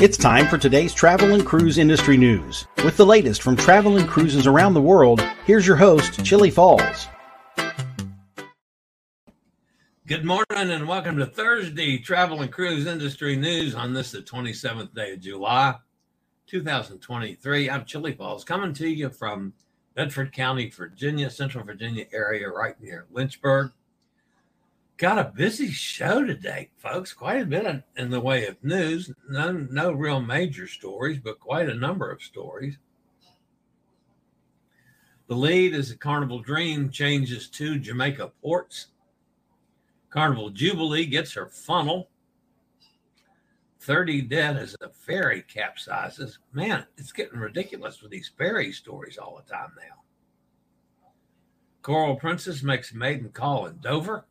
It's time for today's travel and cruise industry news. With the latest from travel and cruises around the world, here's your host, Chillie Falls. Good morning and welcome to Thursday Travel and Cruise Industry News on this, the 27th day of July, 2023. I'm Chillie Falls coming to you from Bedford County, Virginia, Central Virginia area, right near Lynchburg got a busy show today, folks. Quite a bit in the way of news. No, no real major stories, but quite a number of stories. The lead is a Carnival Dream changes to Jamaica ports. Carnival Jubilee gets her funnel. 30 dead as a ferry capsizes. Man, it's getting ridiculous with these ferry stories all the time now. Coral Princess makes a maiden call in Dover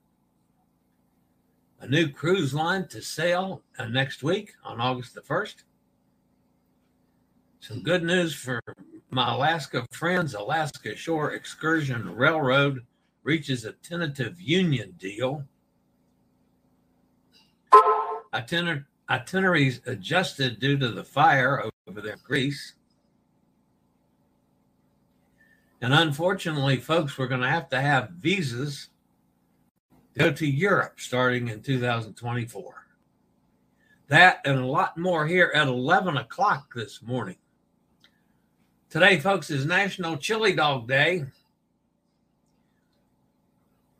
a new cruise line to sail uh, next week on August the 1st. Some good news for my Alaska friends. Alaska Shore Excursion Railroad reaches a tentative union deal. Itiner- itineraries adjusted due to the fire over there in Greece. And unfortunately, folks, we're going to have to have visas go to Europe starting in 2024. That and a lot more here at 11 o'clock this morning. Today, folks, is National Chili Dog Day.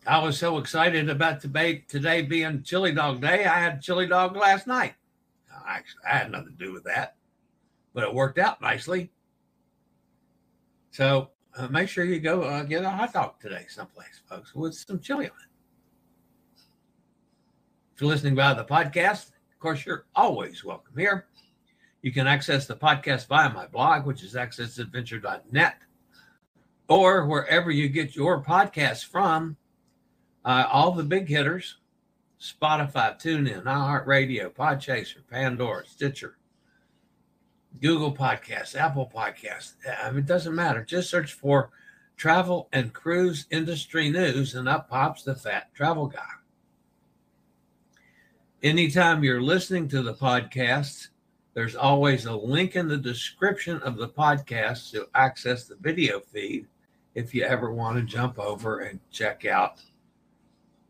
I was so excited about debate today being Chili Dog Day. I had chili dog last night. Actually, I had nothing to do with that, but it worked out nicely. So uh, make sure you go uh, get a hot dog today, someplace, folks, with some chili on it. If you're listening via the podcast, of course, you're always welcome here. You can access the podcast via my blog, which is accessadventure.net, or wherever you get your podcasts from. Uh, all the big hitters Spotify, TuneIn, iHeartRadio, Podchaser, Pandora, Stitcher, Google Podcasts, Apple Podcasts. I mean, it doesn't matter. Just search for travel and cruise industry news, and up pops the fat travel guy. Anytime you're listening to the podcast, there's always a link in the description of the podcast to access the video feed if you ever want to jump over and check out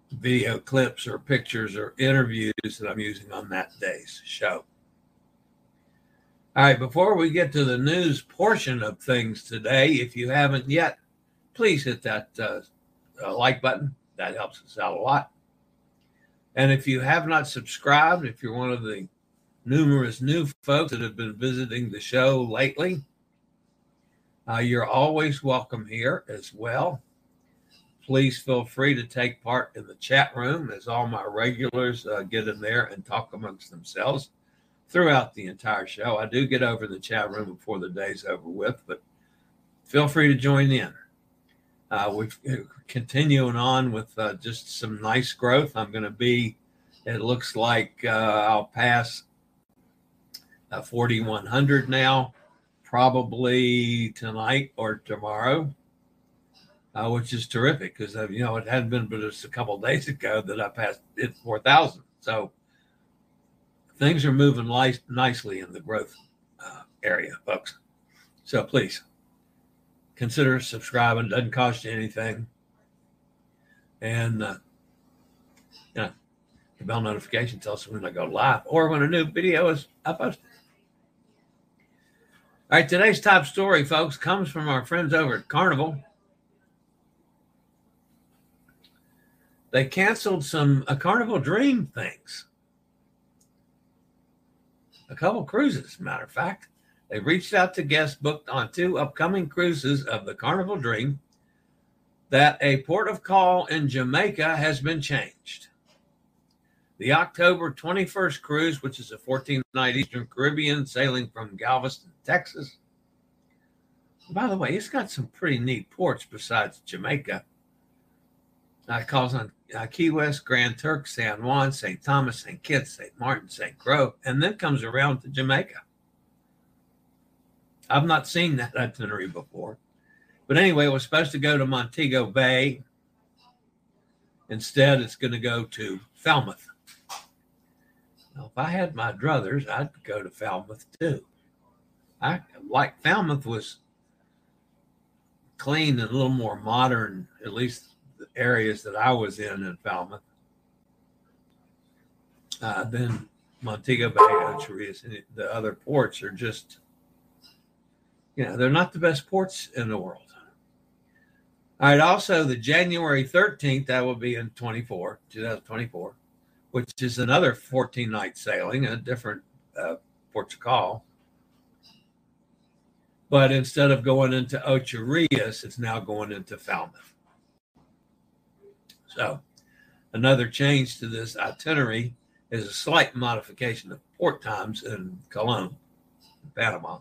video clips or pictures or interviews that I'm using on that day's show. All right, before we get to the news portion of things today, if you haven't yet, please hit that uh, uh, like button. That helps us out a lot. And if you have not subscribed, if you're one of the numerous new folks that have been visiting the show lately, uh, you're always welcome here as well. Please feel free to take part in the chat room as all my regulars uh, get in there and talk amongst themselves throughout the entire show. I do get over in the chat room before the day's over with, but feel free to join in. Uh, we're continuing on with uh, just some nice growth. I'm going to be, it looks like uh, I'll pass uh, 4,100 now, probably tonight or tomorrow, uh, which is terrific because, uh, you know, it hadn't been but just a couple days ago that I passed it 4,000. So things are moving li- nicely in the growth area, folks. So please consider subscribing. It Doesn't cost you anything. And, uh, the bell notification tells us when I go live or when a new video is uploaded. All right, today's top story, folks, comes from our friends over at Carnival. They canceled some a Carnival Dream things. A couple cruises, matter of fact. They reached out to guests booked on two upcoming cruises of the Carnival Dream that a port of call in Jamaica has been changed. The October 21st cruise, which is a 14 night Eastern Caribbean sailing from Galveston, Texas. By the way, it's got some pretty neat ports besides Jamaica. It calls on uh, Key West, Grand Turk, San Juan, St. Thomas, St. Kitts, St. Martin, St. Croix, and then comes around to Jamaica. I've not seen that itinerary before. But anyway, it was supposed to go to Montego Bay. Instead, it's going to go to Falmouth. Now, if I had my druthers, I'd go to Falmouth too. I like Falmouth was clean and a little more modern, at least the areas that I was in in Falmouth. Uh, then Montego Bay, Ocho Rios, and the other ports are just, you know, they're not the best ports in the world. All right. Also, the January 13th, that will be in 24, 2024, which is another 14 night sailing, a different uh, port to call. But instead of going into Ocho Rios, it's now going into Falmouth. So, another change to this itinerary is a slight modification of port times in Colon, Panama.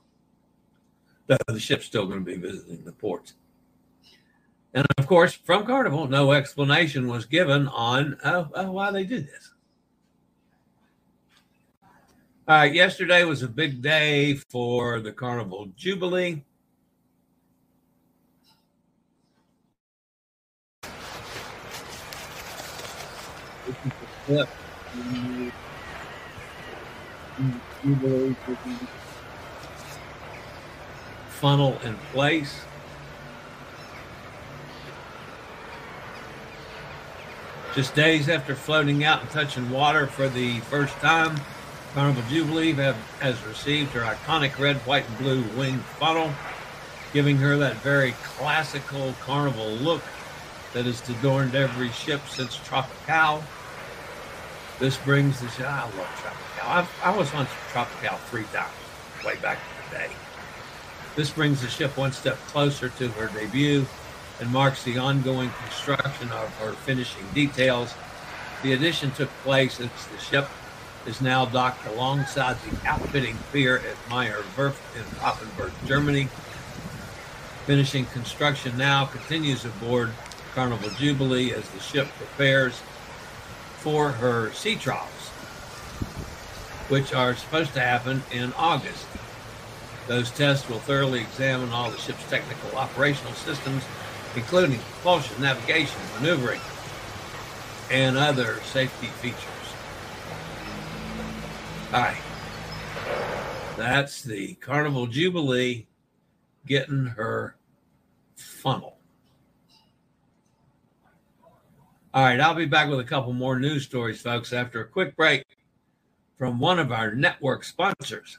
The ship's still going to be visiting the ports. And of course, from Carnival, no explanation was given on uh, uh, why they did this. All right, yesterday was a big day for the Carnival Jubilee. Funnel in place. Just days after floating out and touching water for the first time, Carnival Jubilee have, has received her iconic red, white, and blue winged funnel, giving her that very classical carnival look that has adorned every ship since Tropical. This brings the I love Tropical. I've, I was on Tropical three times way back in the day. This brings the ship one step closer to her debut and marks the ongoing construction of her finishing details. The addition took place as the ship is now docked alongside the outfitting pier at Meyer Werft in Papenburg, Germany. Finishing construction now continues aboard Carnival Jubilee as the ship prepares for her sea trials, which are supposed to happen in August. Those tests will thoroughly examine all the ship's technical operational systems including propulsion, navigation, maneuvering, and other safety features. All right. That's the Carnival Jubilee getting her funnel. All right, I'll be back with a couple more news stories, folks, after a quick break from one of our network sponsors.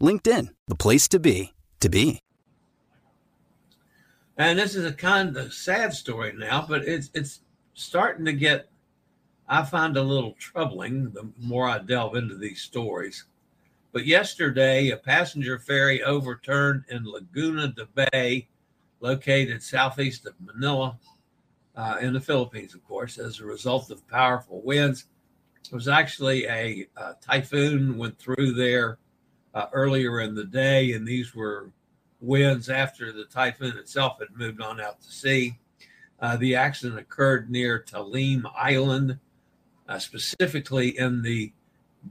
LinkedIn, the place to be, to be. And this is a kind of sad story now, but it's it's starting to get I find a little troubling the more I delve into these stories. But yesterday, a passenger ferry overturned in Laguna de Bay, located southeast of Manila, uh, in the Philippines, of course, as a result of powerful winds. It was actually a, a typhoon went through there uh, earlier in the day, and these were winds after the typhoon itself had moved on out to sea. Uh, the accident occurred near Talim Island, uh, specifically in the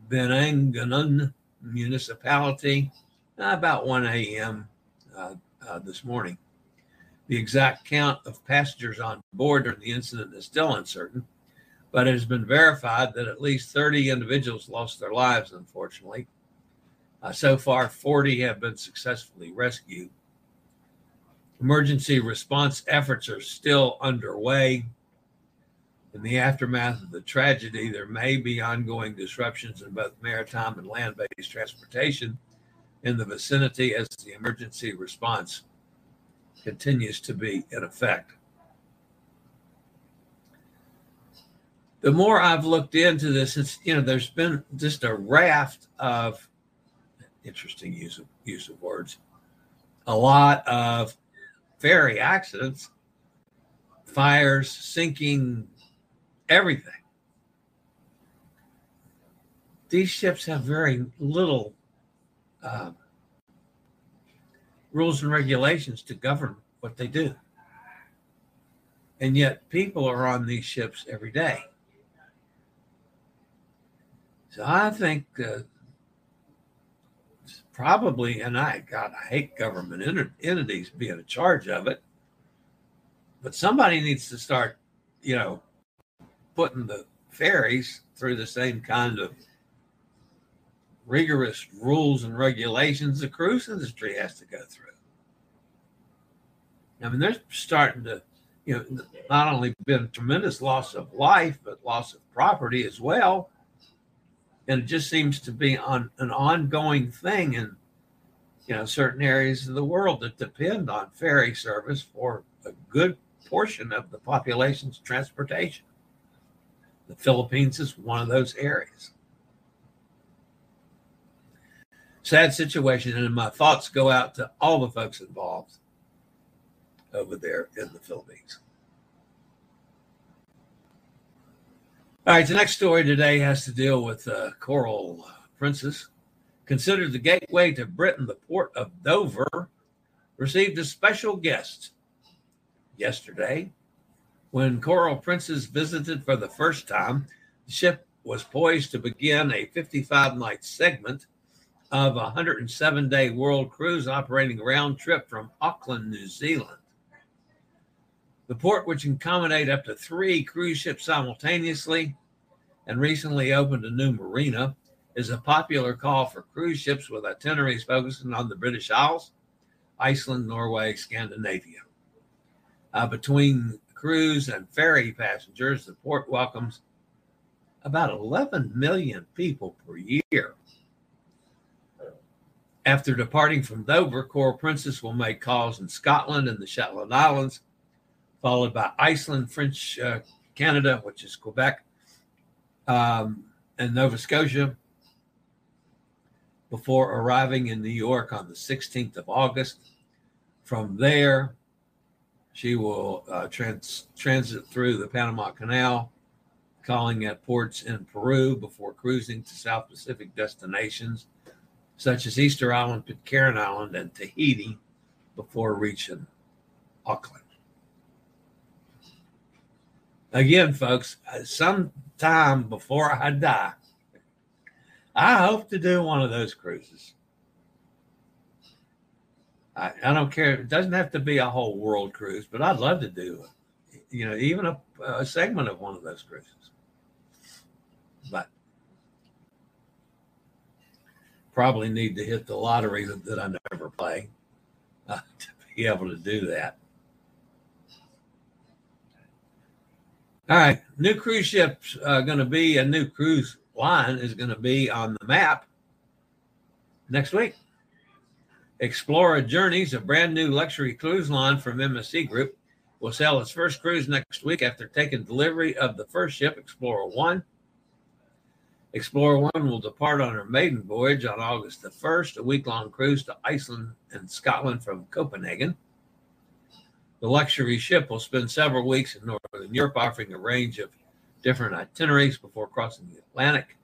Binangonan municipality, about 1 a.m. Uh, uh, this morning. The exact count of passengers on board during the incident is still uncertain, but it has been verified that at least 30 individuals lost their lives, unfortunately. Uh, so far, 40 have been successfully rescued. Emergency response efforts are still underway. In the aftermath of the tragedy, there may be ongoing disruptions in both maritime and land based transportation in the vicinity as the emergency response continues to be in effect. The more I've looked into this, it's you know, there's been just a raft of interesting use of use of words, a lot of ferry accidents, fires, sinking, everything. These ships have very little uh, rules and regulations to govern what they do. And yet, people are on these ships every day. So I think uh, probably, and I, God, I hate government entities being in charge of it, but somebody needs to start, you know, putting the ferries through the same kind of rigorous rules and regulations the cruise industry has to go through. I mean, they're starting to, you know, not only been tremendous loss of life, but loss of property as well. And it just seems to be on an ongoing thing in, you know, certain areas of the world that depend on ferry service for a good portion of the population's transportation. The Philippines is one of those areas. Sad situation, and my thoughts go out to all the folks involved over there in the Philippines. All right, the next story today has to deal with uh, Coral Princess. Considered the gateway to Britain, the port of Dover received a special guest yesterday when Coral Princess visited for the first time. The ship was poised to begin a 55 night segment of a 107 day world cruise operating round trip from Auckland, New Zealand. The port, which can accommodate up to three cruise ships simultaneously and recently opened a new marina, is a popular call for cruise ships with itineraries focusing on the British Isles, Iceland, Norway, Scandinavia. Uh, between cruise and ferry passengers, the port welcomes about 11 million people per year. After departing from Dover, Coral Princess will make calls in Scotland and the Shetland Islands followed by Iceland, French uh, Canada, which is Quebec, um, and Nova Scotia, before arriving in New York on the 16th of August. From there, she will uh, trans- transit through the Panama Canal, calling at ports in Peru before cruising to South Pacific destinations such as Easter Island, Pitcairn Island, and Tahiti before reaching Auckland Again, folks, uh, sometime before I die, I hope to do one of those cruises. I, I don't care. It doesn't have to be a whole world cruise, but I'd love to do, you know, even a, a segment of one of those cruises. But probably need to hit the lottery that, that I never play uh, to be able to do that. All right, new cruise ships uh, going to be a new cruise line is going to be on the map next week. Explora Journeys, a brand new luxury cruise line from MSC Group, will sail its first cruise next week after taking delivery of the first ship, Explora One. Explora One will depart on her maiden voyage on August the 1st, a week long cruise to Iceland and Scotland from Copenhagen. The luxury ship will spend several weeks in Northern Europe, offering a range of different itineraries before crossing the Atlantic.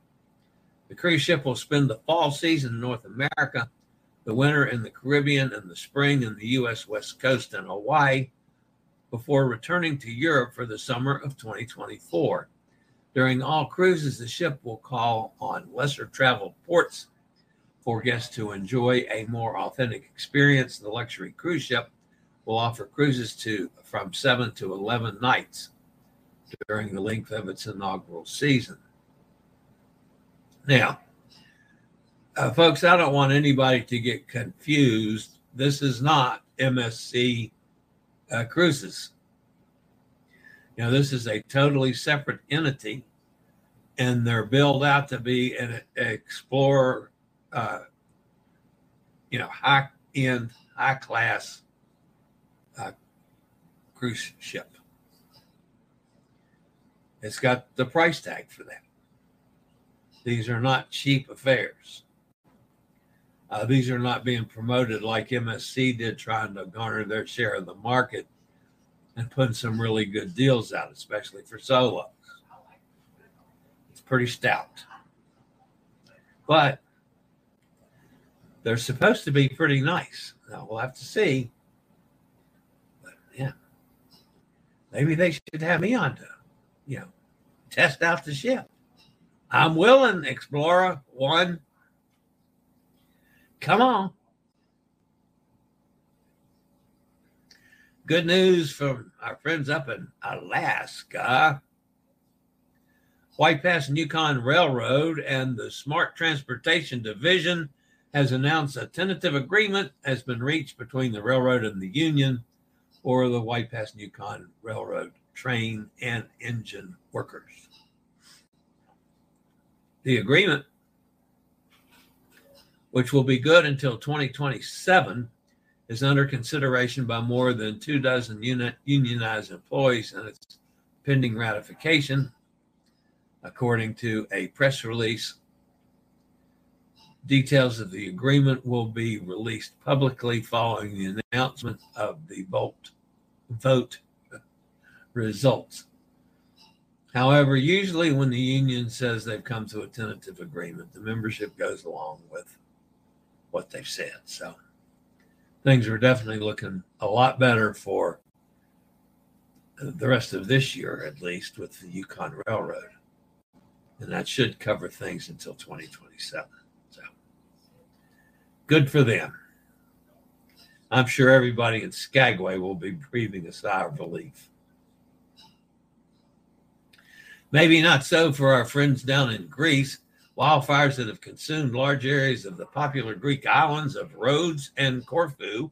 The cruise ship will spend the fall season in North America, the winter in the Caribbean, and the spring in the U.S. West Coast and Hawaii before returning to Europe for the summer of 2024. During all cruises, the ship will call on lesser traveled ports for guests to enjoy a more authentic experience. The luxury cruise ship will offer cruises to from 7 to 11 nights during the length of its inaugural season. Now, uh, folks, I don't want anybody to get confused. This is not MSC uh, Cruises. You know, this is a totally separate entity, and they're billed out to be an Explorer, uh, you know, high end, high class cruise ship. It's got the price tag for that. These are not cheap affairs. Uh, these are not being promoted like MSC did, trying to garner their share of the market and putting some really good deals out, especially for solos. It's pretty stout. But they're supposed to be pretty nice. Now we'll have to see maybe they should have me on to, you know, test out the ship. I'm willing, Explora One. Come on. Good news from our friends up in Alaska. White Pass and Yukon Railroad and the Smart Transportation Division has announced a tentative agreement has been reached between the railroad and the union or the White Pass and Yukon Railroad train and engine workers. The agreement, which will be good until 2027, is under consideration by more than two dozen unionized employees and it's pending ratification, according to a press release. Details of the agreement will be released publicly following the announcement of the vote, vote results. However, usually when the union says they've come to a tentative agreement, the membership goes along with what they've said. So things are definitely looking a lot better for the rest of this year, at least, with the Yukon Railroad. And that should cover things until 2027. So good for them. I'm sure everybody in Skagway will be breathing a sigh of relief. Maybe not so for our friends down in Greece. Wildfires that have consumed large areas of the popular Greek islands of Rhodes and Corfu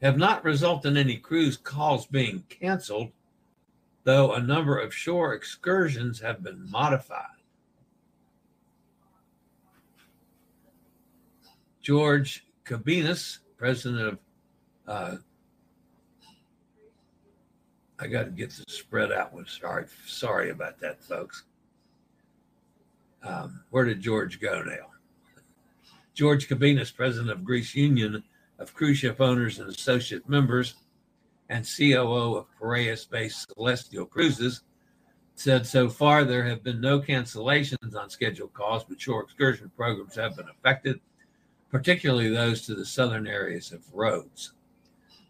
have not resulted in any cruise calls being canceled, though a number of shore excursions have been modified. George Koumpenas, president of uh, I got to get the spread out one. Sorry, sorry about that, folks. Um, where did George go now? George Koumpenas, president of Greece Union of Cruise Ship Owners and Associate Members and COO of Piraeus based Celestyal Cruises, said so far there have been no cancellations on scheduled calls, but shore excursion programs have been affected, particularly those to the southern areas of Rhodes.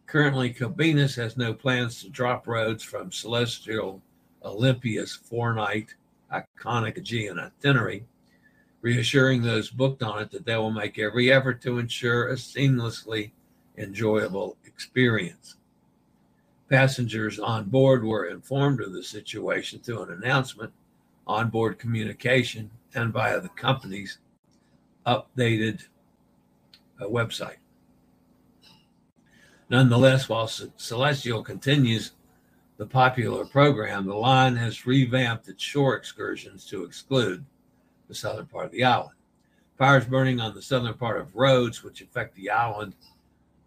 Currently, Koumpenas has no plans to drop Rhodes from Celestyal Olympia's four night iconic Aegean itinerary, reassuring those booked on it that they will make every effort to ensure a seamlessly enjoyable experience. Passengers on board were informed of the situation through an announcement, onboard communication, and via the company's updated Uh, website. Nonetheless, while Celestyal continues the popular program, the line has revamped its shore excursions to exclude the southern part of the island. Fires burning on the southern part of Rhodes, which affect the island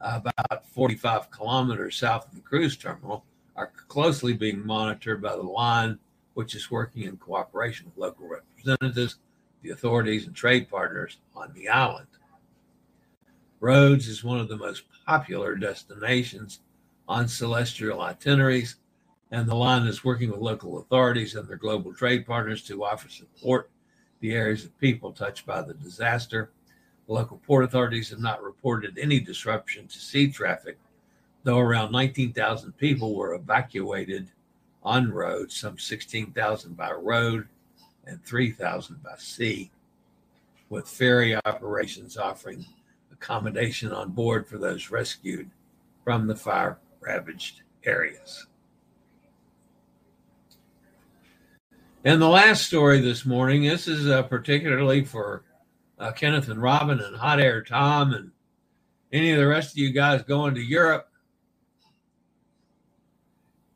uh, about 45 kilometers south of the cruise terminal, are closely being monitored by the line, which is working in cooperation with local representatives, the authorities, and trade partners on the island. Rhodes is one of the most popular destinations on Celestyal itineraries, and the line is working with local authorities and their global trade partners to offer support the areas of people touched by the disaster. The local port authorities have not reported any disruption to sea traffic, though around 19,000 people were evacuated on Rhodes, some 16,000 by road and 3,000 by sea, with ferry operations offering accommodation on board for those rescued from the fire ravaged areas. And the last story this morning, this is uh, particularly for uh, Kenneth and Robin and Hot Air Tom and any of the rest of you guys going to Europe.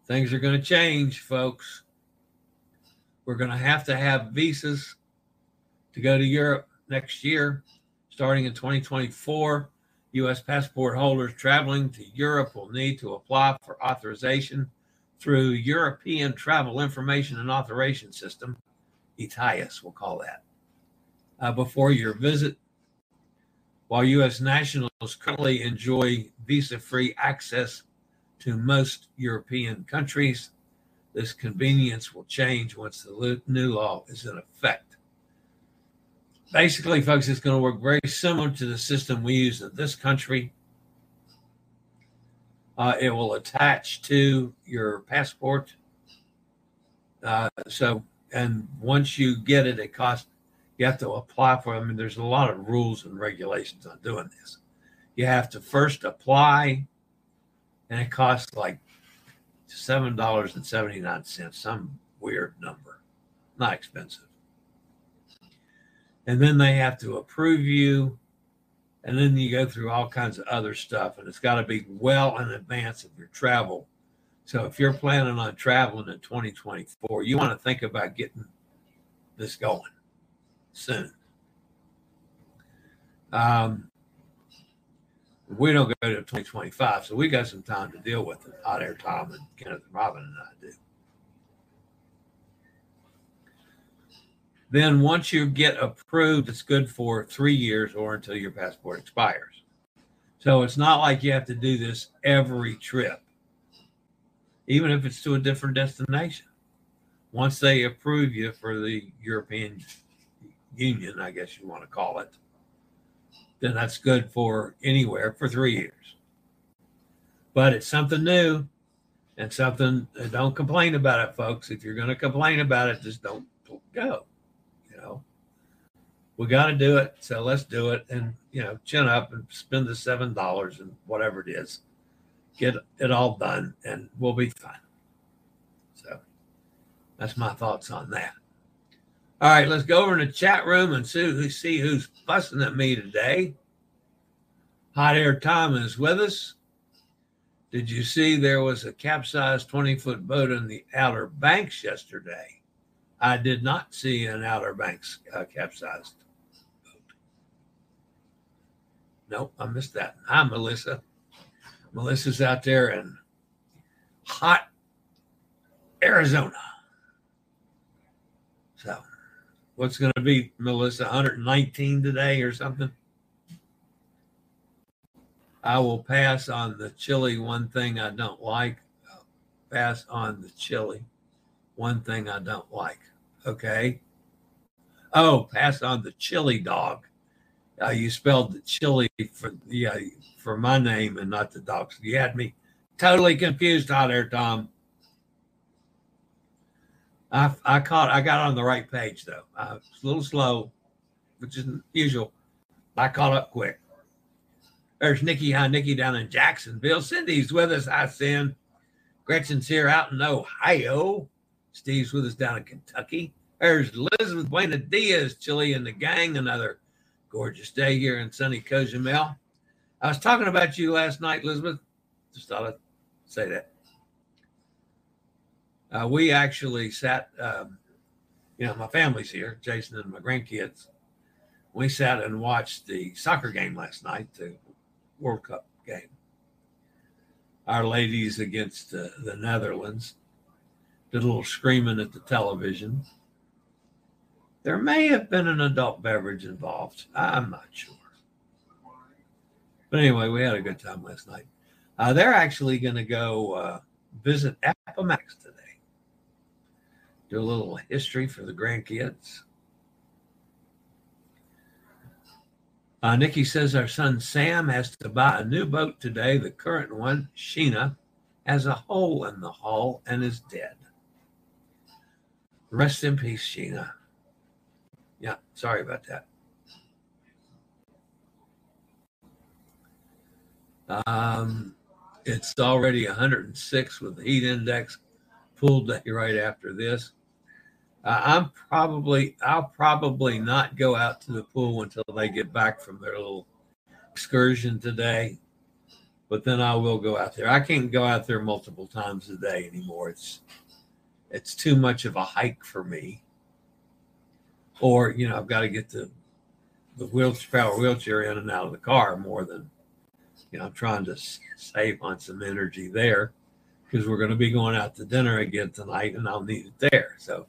Things are going to change, folks. We're going to have to have visas to go to Europe next year starting in 2024. U.S. passport holders traveling to Europe will need to apply for authorization through European Travel Information and Authorization System, ETIAS, we'll call that, uh, before your visit. While U.S. nationals currently enjoy visa free access to most European countries, this convenience will change once the new law is in effect basically, folks, it's going to work very similar to the system we use in this country. Uh, it will attach to your passport. Uh, so, and once you get it, it costs, you have to apply for it. I mean, there's a lot of rules and regulations on doing this. You have to first apply, and it costs like $7.79, some weird number. Not expensive and then they have to approve you. And then you go through all kinds of other stuff and it's got to be well in advance of your travel. So if you're planning on traveling in 2024 you want to think about getting this going soon. Um, we don't go to 2025 so we got some time to deal with it. Hot air tom and kenneth and robin and i do Then once you get approved, it's good for three years or until your passport expires. So it's not like you have to do this every trip, even if it's to a different destination. Once they approve you for the European Union, I guess you want to call it, then that's good for anywhere for three years. But it's something new and something, don't complain about it, folks. If you're going to complain about it, just don't go we got to do it. So let's do it and, you know, chin up and spend the $7 and whatever it is, get it all done and we'll be fine. So that's my thoughts on that. All right, let's go over in the chat room and see, see who's fussing at me today. Hot Air Tom is with us. Did you see there was a capsized 20 foot boat in the Outer Banks yesterday? I did not see an Outer Banks uh, capsized Nope, I missed that. Hi, Melissa. Melissa's out there in hot Arizona. So, what's going to be, Melissa, 119 today or something? I will pass on the chili. One thing I don't like. I'll pass on the chili. One thing I don't like. Okay. Oh, pass on the chili dog uh, you spelled the chili for yeah for my name and not the dog's. You had me totally confused out there, Tom. I I caught I got on the right page though. I was a little slow, which isn't usual. I caught up quick. There's Nikki. Hi, Nikki down in Jacksonville. Cindy's with us. Hi, Cindy. Gretchen's here out in Ohio. Steve's with us down in Kentucky. There's Elizabeth Buena Diaz, Chili and the gang, another Gorgeous day here in sunny Cozumel. I was talking about you last night, Elizabeth. Just thought I'd say that. Uh, we actually sat, um, you know, my family's here, Jason and my grandkids. We sat and watched the soccer game last night, the World Cup game. Our ladies against uh, the Netherlands did a little screaming at the television. There may have been an adult beverage involved. I'm not sure. But anyway, we had a good time last night. Uh, they're actually going to go uh, visit Appomattox today. Do a little history for the grandkids. Uh, Nikki says our son Sam has to buy a new boat today. The current one, Sheena, has a hole in the hull and is dead. Rest in peace, Sheena. Sorry about that. Um, it's already 106 with the heat index full day right after this. Uh, I'm probably I'll probably not go out to the pool until they get back from their little excursion today. But then I will go out there. I can't go out there multiple times a day anymore. It's it's too much of a hike for me. Or you know I've got to get the the wheelchair power wheelchair in and out of the car more than you know I'm trying to save on some energy there because we're going to be going out to dinner again tonight and I'll need it there. So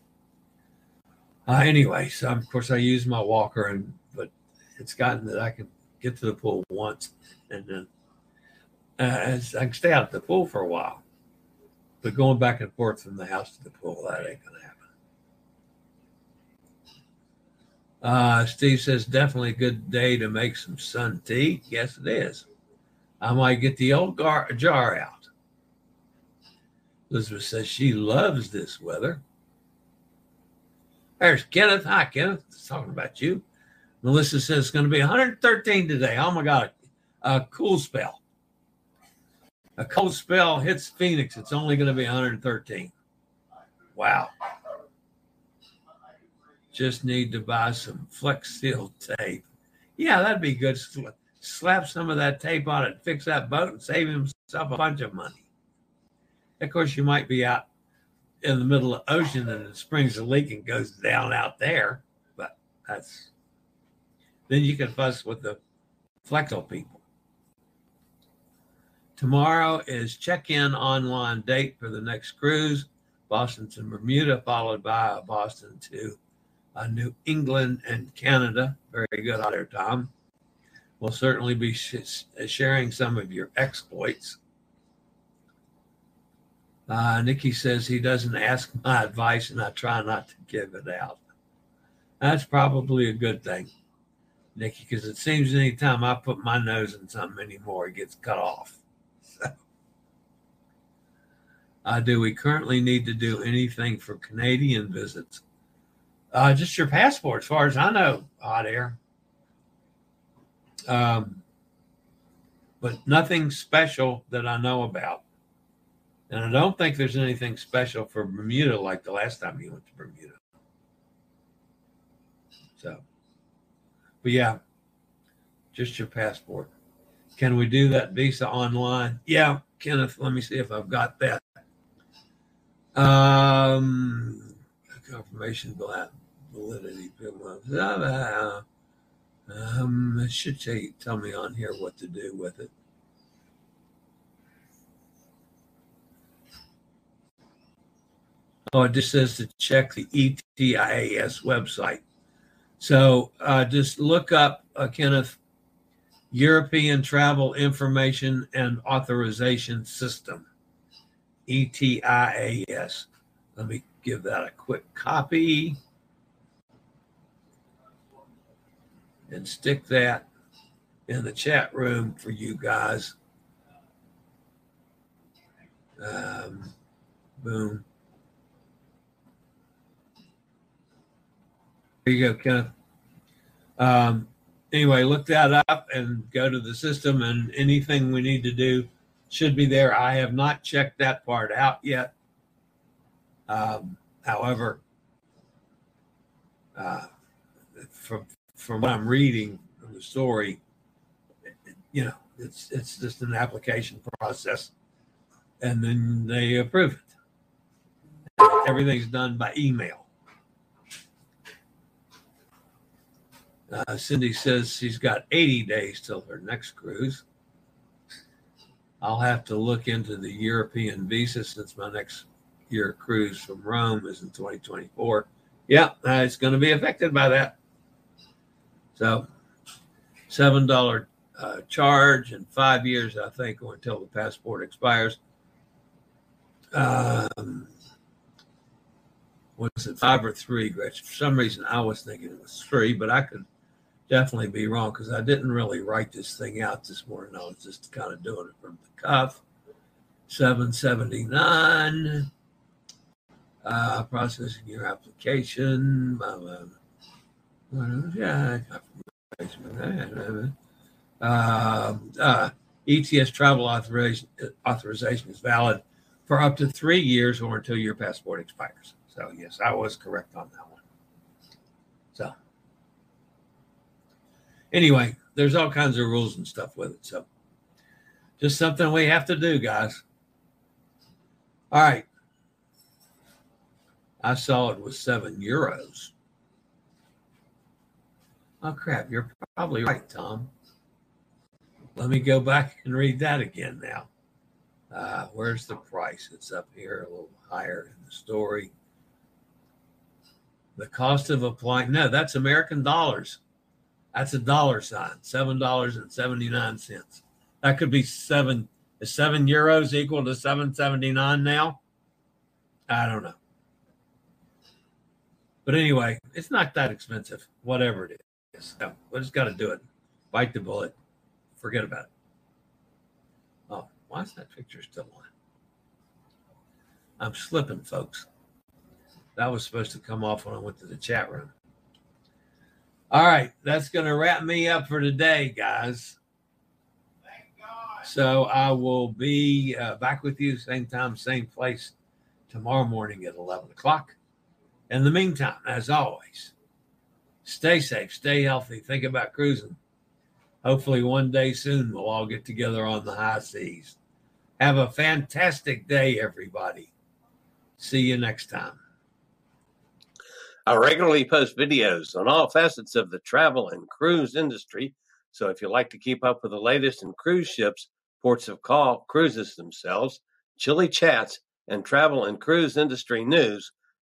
uh, anyway, so of course I use my walker, and but it's gotten that I can get to the pool once, and then uh, I can stay out at the pool for a while. But going back and forth from the house to the pool, that ain't gonna happen. Uh, Steve says definitely a good day to make some sun tea. Yes, it is. I might get the old gar- jar out. Elizabeth says she loves this weather. There's Kenneth. Hi, Kenneth. Talking about you. Melissa says it's going to be 113 today. Oh my God, a cool spell. A cold spell hits Phoenix. It's only going to be 113. Wow. Just need to buy some Flex Seal tape. Yeah, that'd be good. Slap some of that tape on it, fix that boat, and save himself a bunch of money. Of course, you might be out in the middle of the ocean and it springs a leak and goes down out there. But that's then you can fuss with the Flexo people. Tomorrow is check-in online date for the next cruise, Boston to Bermuda, followed by Boston to New England and Canada. Very good out there, Tom. We'll certainly be sh- sharing some of your exploits uh, Nikki says he doesn't ask my advice and I try not to give it out. That's probably a good thing, Nikki, because it seems anytime I put my nose in something anymore, it gets cut off. So, uh, do we currently need to do anything for Canadian visits? Uh, just your passport, as far as I know, hot air. Um, but nothing special that I know about. And I don't think there's anything special for Bermuda like the last time you went to Bermuda. So, but yeah, just your passport. Can we do that visa online? Yeah, Kenneth, let me see if I've got that. Um, confirmation validity. Um, it should tell, you, tell me on here what to do with it. Oh, it just says to check the ETIAS website. So uh, just look up, uh, Kenneth, European Travel Information and Authorization System, ETIAS. Let me give that a quick copy and stick that in the chat room for you guys. Um, boom. There you go, Kenneth. Um, anyway, look that up and go to the system, and anything we need to do should be there. I have not checked that part out yet. Um, however, uh, from from what I'm reading, the story, you know, it's it's just an application process, and then they approve it. Everything's done by email. Uh, Cindy says she's got 80 days till her next cruise. I'll have to look into the European visa since my next year cruise from Rome is in 2024. Yeah, uh, it's going to be affected by that. So, seven dollar uh, charge and five years, I think, until the passport expires. Um, was it five or three, Gretchen? For some reason, I was thinking it was three, but I could definitely be wrong because I didn't really write this thing out this morning. I was just kind of doing it from the cuff. 779. Uh, processing your application. Blah, blah, Uh, yeah. I got from that. Uh, uh, ETIAS travel authorization, authorization is valid for up to three years or until your passport expires. So, yes, I was correct on that one. So, anyway, there's all kinds of rules and stuff with it. So, just something we have to do, guys. All right. I saw it was seven euros. Oh, crap. You're probably right, Tom. Let me go back and read that again now. Uh, where's the price? It's up here a little higher in the story. The cost of applying, no, that's American dollars. That's a dollar sign, $7.79. That could be seven. Is seven euros equal to 779 now? I don't know. But anyway, it's not that expensive, whatever it is. No, we just got to do it. Bite the bullet. Forget about it. Oh, why is that picture still on? I'm slipping, folks. That was supposed to come off when I went to the chat room. All right, that's going to wrap me up for today, guys. So I will be uh, back with you same time, same place tomorrow morning at 11 o'clock. In the meantime, as always, stay safe, stay healthy, think about cruising. Hopefully, one day soon we'll all get together on the high seas. Have a fantastic day, everybody. See you next time. I regularly post videos on all facets of the travel and cruise industry. So if you like to keep up with the latest in cruise ships, ports of call, cruises themselves, chilly chats, and travel and cruise industry news,